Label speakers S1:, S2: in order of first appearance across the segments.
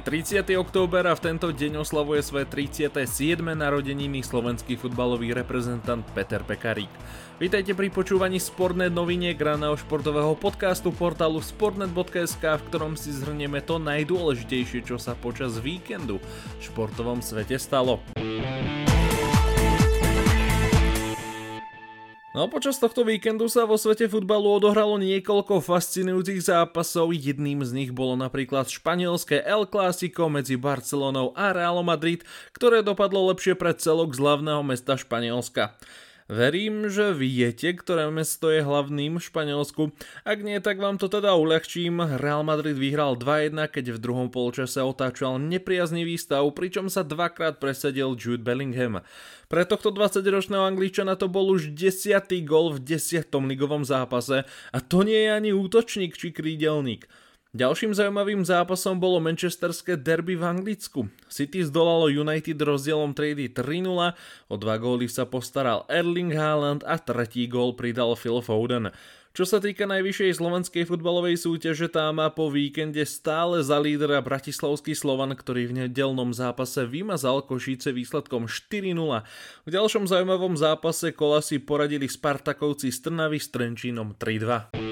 S1: 30. október a v tento deň oslavuje svoje 37. narodeniny slovenský futbalový reprezentant Peter Pekarík. Vítajte pri počúvaní Sportnet noviniek raného športového podcastu portálu sportnet.sk, v ktorom si zhrnieme to najdôležitejšie, čo sa počas víkendu v športovom svete stalo. No počas tohto víkendu sa vo svete futbalu odohralo niekoľko fascinujúcich zápasov, jedným z nich bolo napríklad španielské El Clásico medzi Barcelonou a Real Madrid, ktoré dopadlo lepšie pre celok z hlavného mesta Španielska. Verím, že viete, ktoré mesto je hlavným v Španielsku. Ak nie, tak vám to teda uľahčím. Real Madrid vyhral 2-1, keď v druhom polčase otáčal nepriaznivý stav, pričom sa dvakrát presadil Jude Bellingham. Pre tohto 20-ročného Angličana to bol už desiatý gol v desiatom ligovom zápase a to nie je ani útočník či krídelník. Ďalším zaujímavým zápasom bolo manchesterské derby v Anglicku. City zdolalo United rozdielom triedy 3-0, o dva góly sa postaral Erling Haaland a tretí gól pridal Phil Foden. Čo sa týka najvyššej slovenskej futbalovej súťaže, tá má po víkende stále za lídra bratislavský Slovan, ktorý v nedelnom zápase vymazal Košíce výsledkom 4-0. V ďalšom zaujímavom zápase kola si poradili Spartakovci z Trnavy s Trenčínom 3-2.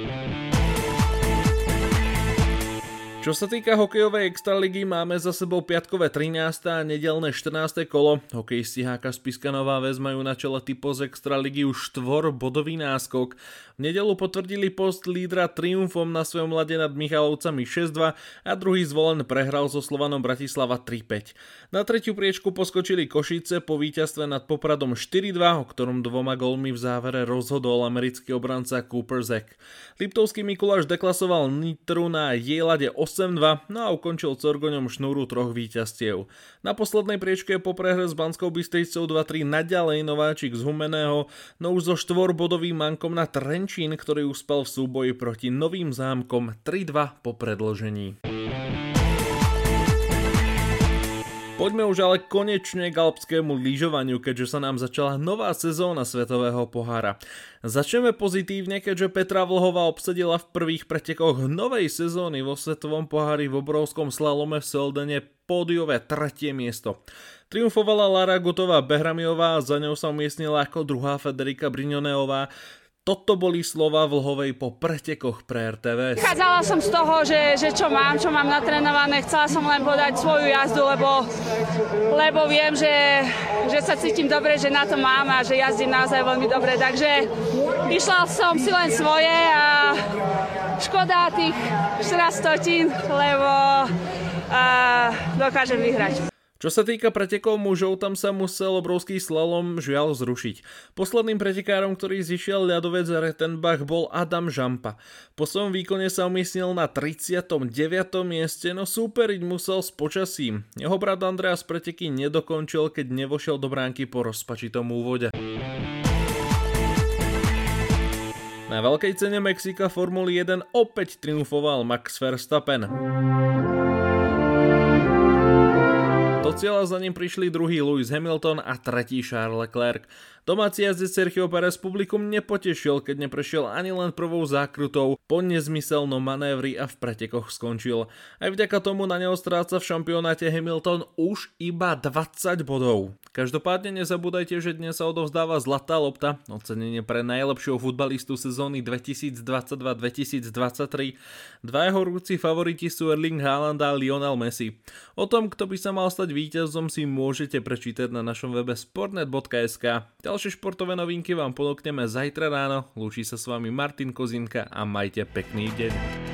S1: Čo sa týka hokejovej extraligy, máme za sebou piatkové 13. a nedelné 14. kolo. Hokejisti HK Spiska Nová Ves majú na čele typo z extraligy už štvor bodový náskok. V nedelu potvrdili post lídra triumfom na svojom lade nad Michalovcami 6-2 a druhý zvolen prehral so Slovanom Bratislava 3-5. Na tretiu priečku poskočili Košice po víťazstve nad Popradom 4-2, o ktorom dvoma golmi v závere rozhodol americký obranca Cooper Zek. Liptovský Mikuláš deklasoval Nitru na jej lade 8 8-2, no a ukončil Corgoňom šnúru troch víťazstiev. Na poslednej priečke po prehre s Banskou Bystricou 2-3 naďalej nováčik z Humeného, no už so štvorbodovým mankom na Trenčín, ktorý uspel v súboji proti Novým zámkom 3-2 po predložení. Poďme už ale konečne k alpskému lyžovaniu, keďže sa nám začala nová sezóna Svetového pohára. Začneme pozitívne, keďže Petra Vlhová obsadila v prvých pretekoch novej sezóny vo Svetovom pohári v obrovskom slalome v Seldene pódiové tretie miesto. Triumfovala Lara Gutová Behramiová a za ňou sa umiestnila ako druhá Federika Brignoneová. Toto boli slova Vlhovej po pretekoch pre RTV.
S2: Vychádzala som z toho, že, že čo mám, čo mám natrénované. Chcela som len podať svoju jazdu, lebo, lebo viem, že, že sa cítim dobre, že na to mám a že jazdím naozaj veľmi dobre. Takže išla som si len svoje a škoda tých 14 stotín, lebo uh, dokážem vyhrať.
S1: Čo sa týka pretekov mužov, tam sa musel obrovský slalom žiaľ zrušiť. Posledným pretekárom, ktorý zišiel ľadovec Retenbach bol Adam Žampa. Po svojom výkone sa umiestnil na 39. mieste, no súperiť musel s počasím. Jeho brat Andreas preteky nedokončil, keď nevošiel do bránky po rozpačitom úvode. Na veľkej cene Mexika Formuly 1 opäť triumfoval Max Verstappen. Do cieľa za ním prišli druhý Lewis Hamilton a tretí Charles Leclerc. Domáci jazdec Sergio Perez publikum nepotešil, keď neprešiel ani len prvou zákrutou po nezmyselnom manévri a v pretekoch skončil. Aj vďaka tomu na neho stráca v šampionáte Hamilton už iba 20 bodov. Každopádne nezabúdajte, že dnes sa odovzdáva Zlatá lopta, ocenenie pre najlepšieho futbalistu sezóny 2022-2023. Dva jeho rúci favoriti sú Erling Haaland a Lionel Messi. O tom, kto by sa mal stať víťazom si môžete prečítať na našom webe sportnet.sk. Ďalšie športové novinky vám ponúkneme zajtra ráno. Lúči sa s vami Martin Kozinka a majte pekný deň.